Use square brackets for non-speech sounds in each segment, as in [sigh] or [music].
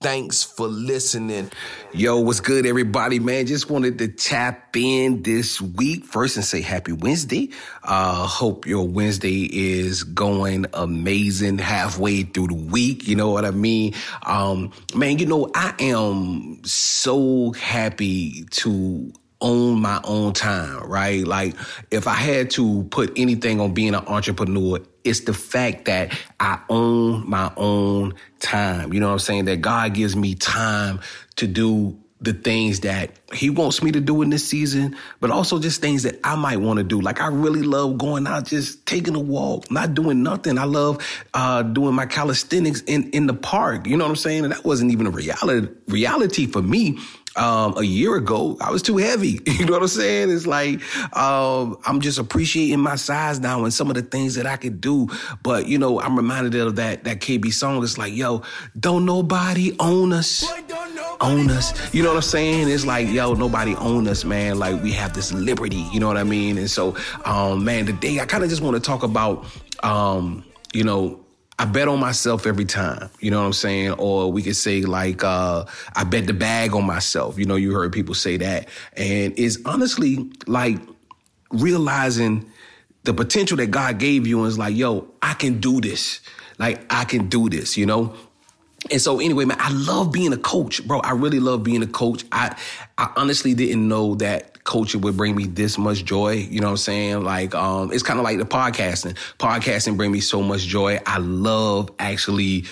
Thanks for listening. Yo, what's good, everybody, man? Just wanted to tap in this week first and say happy Wednesday. Uh, hope your Wednesday is going amazing halfway through the week. You know what I mean? Um, man, you know, I am so happy to own my own time, right? Like if I had to put anything on being an entrepreneur, it's the fact that I own my own time. You know what I'm saying? That God gives me time to do the things that he wants me to do in this season, but also just things that I might want to do. Like I really love going out, just taking a walk, not doing nothing. I love uh, doing my calisthenics in in the park. You know what I'm saying? And that wasn't even a reality reality for me um, a year ago, I was too heavy. [laughs] You know what I'm saying? It's like um, I'm just appreciating my size now and some of the things that I could do. But you know, I'm reminded of that that KB song. It's like, yo, don't nobody own us. Own us. You know what I'm saying? It's like, yo, nobody own us, man. Like we have this liberty. You know what I mean? And so, um, man, today I kind of just want to talk about, um, you know, I bet on myself every time. You know what I'm saying? Or we could say like uh, I bet the bag on myself. You know, you heard people say that. And it's honestly like realizing the potential that God gave you and it's like, yo, I can do this. Like I can do this, you know? And so anyway, man, I love being a coach, bro. I really love being a coach. I I honestly didn't know that coaching would bring me this much joy. You know what I'm saying? Like, um, it's kind of like the podcasting. Podcasting bring me so much joy. I love actually,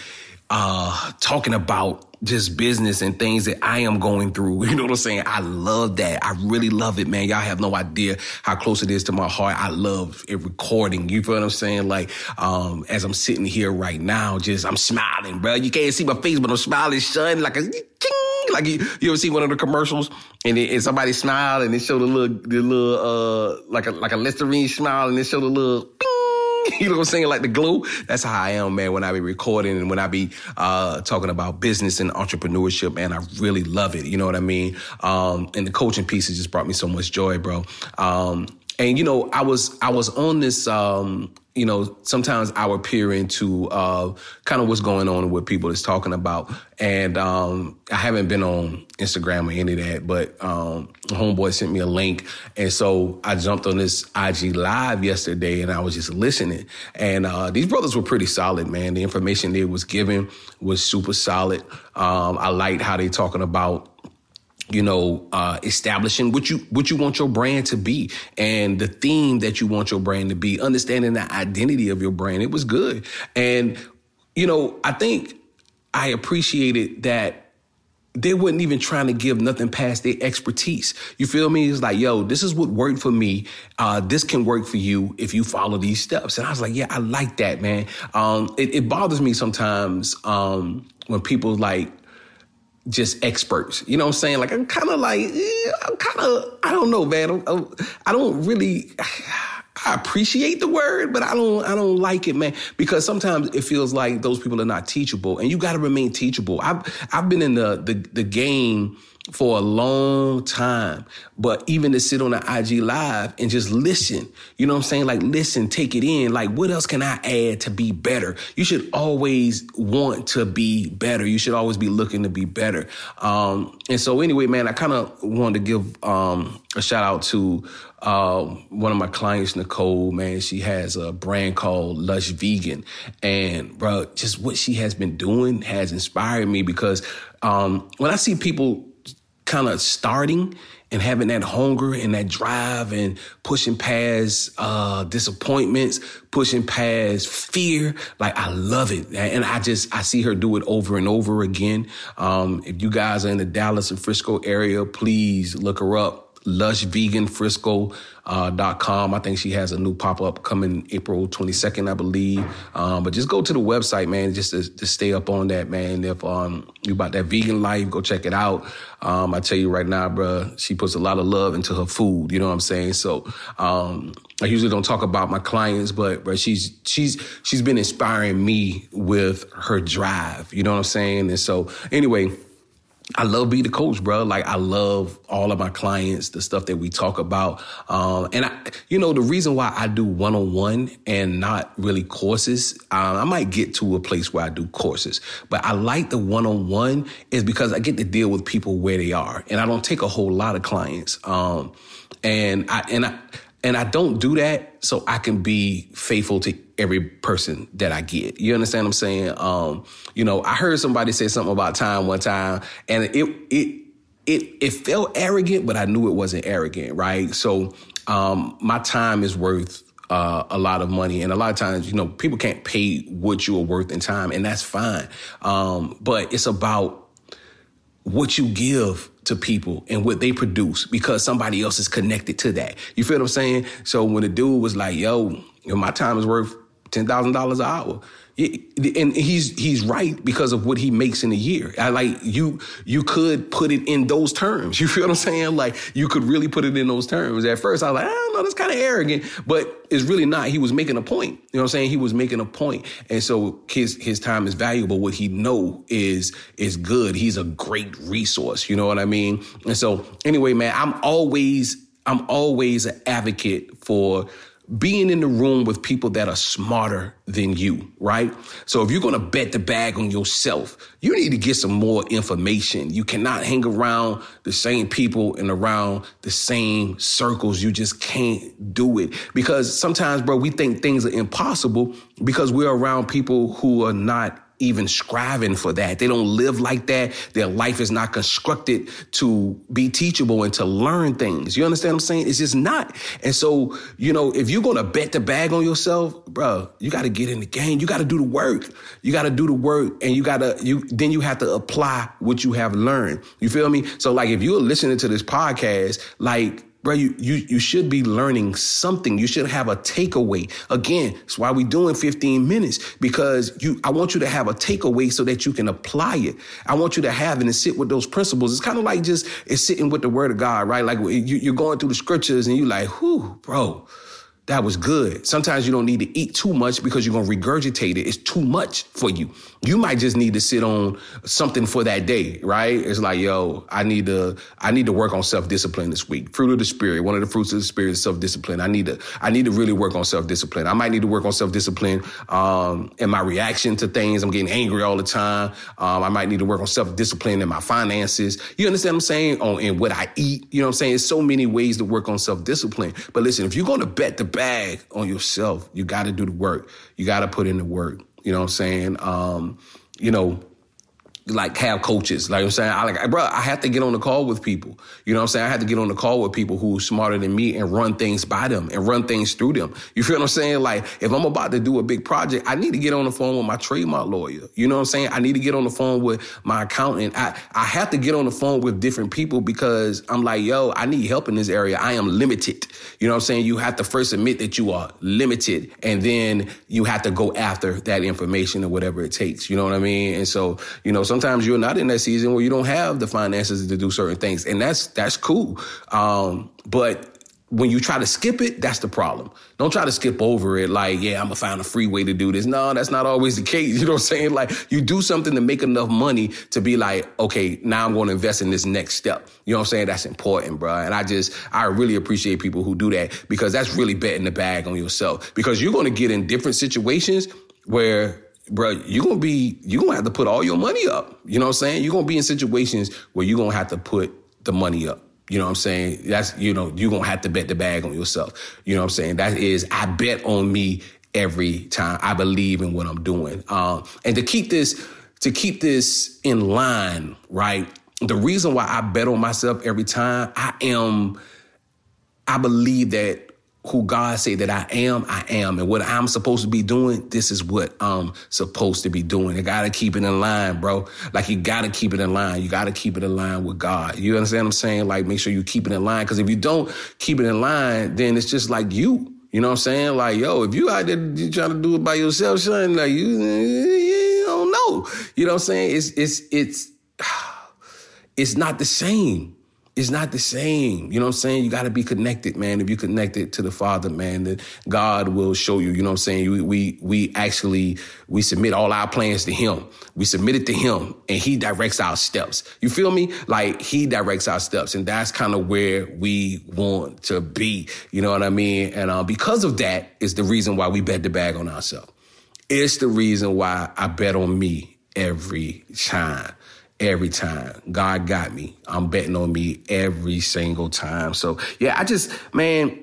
uh, talking about just business and things that I am going through. [laughs] You know what I'm saying? I love that. I really love it, man. Y'all have no idea how close it is to my heart. I love it recording. You feel what I'm saying? Like, um, as I'm sitting here right now, just I'm smiling, bro. You can't see my face, but I'm smiling, son, like a like you, you ever see one of the commercials and, it, and somebody smiled and they showed a little the little uh like a like a Listerine smile and they showed a little [laughs] you know what I'm saying like the glue. That's how I am, man. When I be recording and when I be uh talking about business and entrepreneurship, man, I really love it. You know what I mean? Um, and the coaching pieces just brought me so much joy, bro. Um, and you know, I was I was on this um you know, sometimes I would peer into uh, kind of what's going on and what people is talking about. And um, I haven't been on Instagram or any of that, but um, homeboy sent me a link. And so I jumped on this IG live yesterday and I was just listening. And uh, these brothers were pretty solid, man. The information they was given was super solid. Um, I liked how they talking about you know, uh, establishing what you what you want your brand to be and the theme that you want your brand to be, understanding the identity of your brand. It was good, and you know, I think I appreciated that they weren't even trying to give nothing past their expertise. You feel me? It's like, yo, this is what worked for me. Uh, this can work for you if you follow these steps. And I was like, yeah, I like that, man. Um, it, it, bothers me sometimes um, when people like just experts. You know what I'm saying? Like I'm kind of like I'm kind of I don't know, man. I'm, I do not really. I appreciate the word, but I don't I don't like it, man, because sometimes it feels like those people are not teachable, and you got to remain teachable. I've I've been in the the, the game for a long time. But even to sit on the IG live and just listen, you know what I'm saying? Like listen, take it in. Like what else can I add to be better? You should always want to be better. You should always be looking to be better. Um, and so anyway, man, I kind of wanted to give um, a shout out to uh, one of my clients, Nicole, man, she has a brand called Lush Vegan. And bro, just what she has been doing has inspired me because um, when I see people kind of starting and having that hunger and that drive and pushing past uh, disappointments, pushing past fear. Like I love it, and I just I see her do it over and over again. Um, if you guys are in the Dallas and Frisco area, please look her up. lushveganfrisco.com. Uh. I think she has a new pop up coming April 22nd, I believe. Um, but just go to the website, man, just to, to stay up on that, man. If um, you about that vegan life, go check it out. Um, I tell you right now, bro, she puts a lot of love into her food. You know what I'm saying? So um, I usually don't talk about my clients, but but she's she's she's been inspiring me with her drive. You know what I'm saying? And so anyway. I love being the coach, bro. Like I love all of my clients, the stuff that we talk about. Um, and I, you know, the reason why I do one on one and not really courses, um, I might get to a place where I do courses, but I like the one on one is because I get to deal with people where they are, and I don't take a whole lot of clients. Um, and I and I and I don't do that so I can be faithful to every person that I get. You understand what I'm saying? Um, you know, I heard somebody say something about time one time, and it it it it felt arrogant, but I knew it wasn't arrogant, right? So um, my time is worth uh, a lot of money. And a lot of times, you know, people can't pay what you are worth in time, and that's fine. Um, but it's about what you give to people and what they produce because somebody else is connected to that. You feel what I'm saying? So when the dude was like, yo, my time is worth $10,000 an hour and he's he's right because of what he makes in a year. I like you you could put it in those terms. [laughs] You feel what I'm saying? Like you could really put it in those terms. At first I was like, I don't know, that's kind of arrogant, but it's really not. He was making a point. You know what I'm saying? He was making a point. And so his his time is valuable. What he know is is good. He's a great resource. You know what I mean? And so anyway, man, I'm always I'm always an advocate for being in the room with people that are smarter than you, right? So if you're going to bet the bag on yourself, you need to get some more information. You cannot hang around the same people and around the same circles. You just can't do it because sometimes, bro, we think things are impossible because we're around people who are not even striving for that. They don't live like that. Their life is not constructed to be teachable and to learn things. You understand what I'm saying? It's just not. And so, you know, if you're going to bet the bag on yourself, bro, you got to get in the game. You got to do the work. You got to do the work and you got to, you, then you have to apply what you have learned. You feel me? So like if you're listening to this podcast, like, bro, you, you, you should be learning something. You should have a takeaway. Again, that's why we're doing 15 minutes because you, I want you to have a takeaway so that you can apply it. I want you to have it and sit with those principles. It's kind of like just, it's sitting with the word of God, right? Like you, you're going through the scriptures and you're like, whew, bro, that was good. Sometimes you don't need to eat too much because you're going to regurgitate it. It's too much for you. You might just need to sit on something for that day, right? It's like, yo, I need to, I need to work on self-discipline this week. Fruit of the spirit. One of the fruits of the spirit is self-discipline. I need to, I need to really work on self-discipline. I might need to work on self-discipline, um, in my reaction to things. I'm getting angry all the time. Um, I might need to work on self-discipline in my finances. You understand what I'm saying? On, in what I eat. You know what I'm saying? There's so many ways to work on self-discipline. But listen, if you're going to bet the bag on yourself. You got to do the work. You got to put in the work. You know what I'm saying? Um, you know, like have coaches. Like I'm saying, I like, bro, I have to get on the call with people. You know what I'm saying? I have to get on the call with people who are smarter than me and run things by them and run things through them. You feel what I'm saying? Like if I'm about to do a big project, I need to get on the phone with my trademark lawyer. You know what I'm saying? I need to get on the phone with my accountant. I, I have to get on the phone with different people because I'm like, yo, I need help in this area. I am limited. You know what I'm saying? You have to first admit that you are limited and then you have to go after that information or whatever it takes. You know what I mean? And so, you know, sometimes you're not in that season where you don't have the finances to do certain things, and that's that's cool. Um, but when you try to skip it, that's the problem. Don't try to skip over it like, yeah, I'm gonna find a free way to do this. No, that's not always the [laughs] case. You know what I'm saying? Like you do something to make enough money to be like, okay, now I'm gonna invest in this next step. You know what I'm saying? That's important, bro. And I just, I really appreciate people who do that because that's really betting the bag on yourself because you're gonna get in different situations where bro, you're gonna be you're gonna have to put all your money up. You know what I'm saying? You're gonna be in situations where you're gonna have to put the money up. You know what I'm saying? That's you know, you're gonna have to bet the bag on yourself. You know what I'm saying? That is I bet on me every time. I believe in what I'm doing. Um, and to keep this to keep this in line, right? The reason why I bet on myself every time, I am I believe that who God say that I am, I am. And what I'm supposed to be doing, this is what I'm supposed to be doing. I gotta keep it in line, bro. Like you gotta keep it in line. You gotta keep it in line with God. You understand what I'm saying? Like make sure you keep it in line. Cause if you don't keep it in line, then it's just like you. You know what I'm saying? Like, yo, if you out there you trying to do it by yourself, son, like you, you don't know. You know what I'm saying? It's it's it's [sighs] it's not the same it's not the same. You know what I'm saying? You got to be connected, man. If you're connected to the Father, man, then God will show you. You know what I'm saying? We, we, we actually, we submit all our plans to Him. We submit it to Him and He directs our steps. You feel me? Like He directs our steps. And that's kind of where we want to be. You know what I mean? And uh, because of that is the reason why we bet the bag on ourselves. It's the reason why I bet on me every time every time. God got me. I'm betting on me every single time. So yeah, I just, man,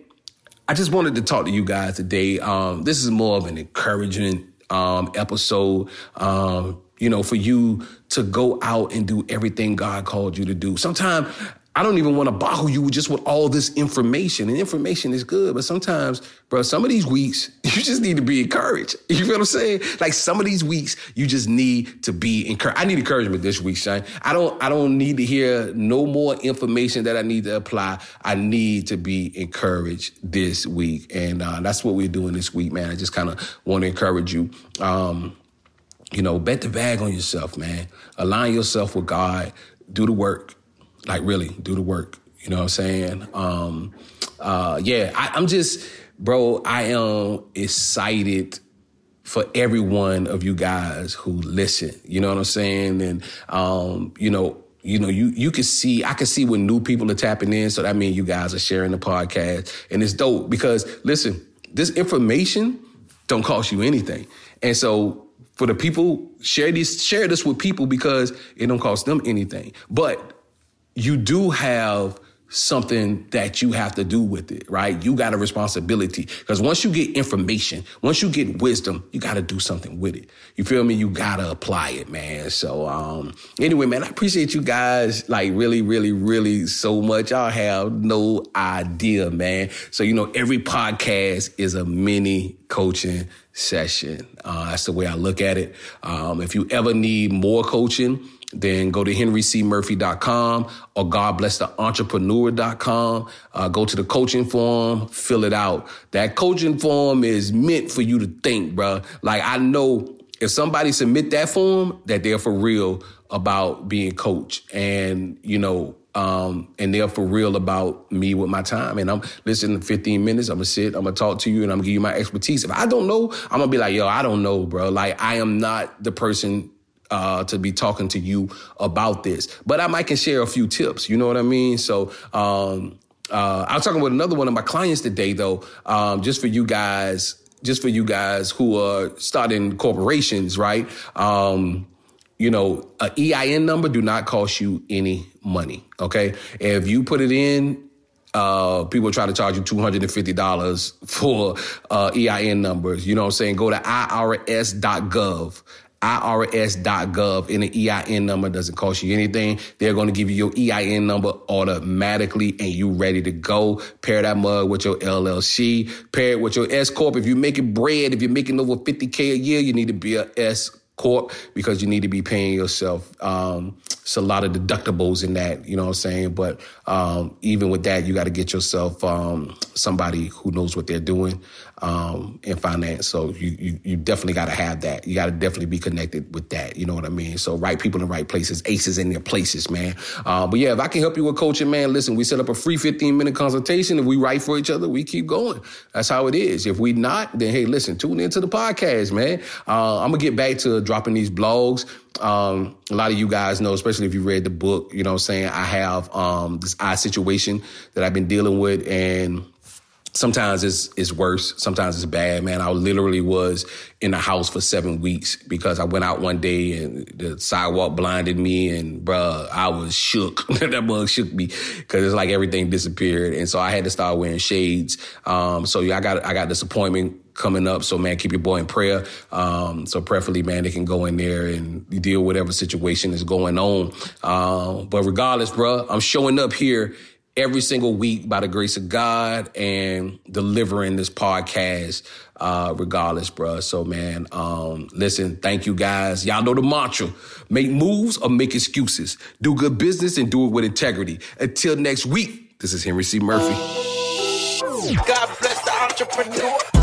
I just wanted to talk to you guys today. Um, this is more of an encouragement um, episode. Um, you know, for you to go out and do everything God called you to do. Sometimes I don't even want to boggle you with just with all this information. And information is good, but sometimes, bro, some of these weeks, [laughs] you just need to be encouraged. [laughs] You feel what I'm saying? Like some of these weeks, you just need to be encouraged. I need encouragement this week, Shine. I don't, I don't need to hear no more information that I need to apply. I need to be encouraged this week. And uh, that's what we're doing this week, man. I just kind of want to encourage you. Um, you know, bet the bag on yourself, man. Align yourself with God. Do the work like really do the work. You know what I'm saying? Um, uh, yeah, I, I'm just, bro, I am excited for every one of you guys who listen. You know what I'm saying? And um, you know, you know, you you can see, I can see when new people are tapping in. So that means you guys are sharing the podcast, and it's dope because listen, this information don't cost you anything, and so for the people share this share this with people because it don't cost them anything, but you do have something that you have to do with it, right? You got a responsibility because once you get information, once you get wisdom, you got to do something with it. You feel me? You got to apply it, man. So, um, anyway, man, I appreciate you guys like really, really, really so much. Y'all have no idea, man. So, you know, every podcast is a mini coaching session. Uh, that's the way I look at it. Um, if you ever need more coaching, then go to henrycmurphy.com or godblesstheentrepreneur.com. Uh, go to the coaching form, fill it out. That coaching form is meant for you to think, bro. Like I know if somebody submit that form, that they're for real about being coached, and you know, um, and they're for real about me with my time. And I'm listening 15 minutes. I'm gonna sit. I'm gonna talk to you, and I'm gonna give you my expertise. If I don't know, I'm gonna be like, yo, I don't know, bro. Like I am not the person uh, to be talking to you about this. But I might can share a few tips. You know what I mean? So, um, uh, I was talking with another one of my clients today, though, um, just for you guys, just for you guys who are starting corporations, right? Um, you know, a EIN number do not cost you any money. Okay, if you put it in, uh, people try to charge you $250 for uh, EIN numbers. You know what I'm saying? Go to irs.gov. IRS.gov and the EIN number doesn't cost you anything. They're going to give you your EIN number automatically and you ready to go. Pair that mug with your LLC. Pair it with your S Corp. If you're making bread, if you're making over 50K a year, you need to be a S Corp because you need to be paying yourself. Um, it's a lot of deductibles in that, you know what I'm saying? But um, even with that, you got to get yourself um, somebody who knows what they're doing um, in finance. So you, you, you definitely got to have that. You got to definitely be connected with that. You know what I mean? So right people in the right places, aces in their places, man. Uh, but yeah, if I can help you with coaching, man, listen, we set up a free 15 minute consultation. If we write for each other, we keep going. That's how it is. If we not, then hey, listen, tune into the podcast, man. Uh, I'm gonna get back to dropping these blogs. Um, a lot of you guys know, especially if you read the book, you know what I'm saying? I have um, this eye situation that I've been dealing with and sometimes it's it's worse sometimes it's bad man i literally was in the house for seven weeks because i went out one day and the sidewalk blinded me and bruh i was shook [laughs] that bug shook me because it's like everything disappeared and so i had to start wearing shades um, so yeah i got i got this appointment coming up. So man, keep your boy in prayer. Um, so preferably, man, they can go in there and deal whatever situation is going on. Uh, but regardless, bruh, I'm showing up here every single week by the grace of God and delivering this podcast uh, regardless, bro. So, man, um, listen, thank you guys. Y'all know the mantra make moves or make excuses. Do good business and do it with integrity. Until next week, this is Henry C. Murphy. God bless the entrepreneur.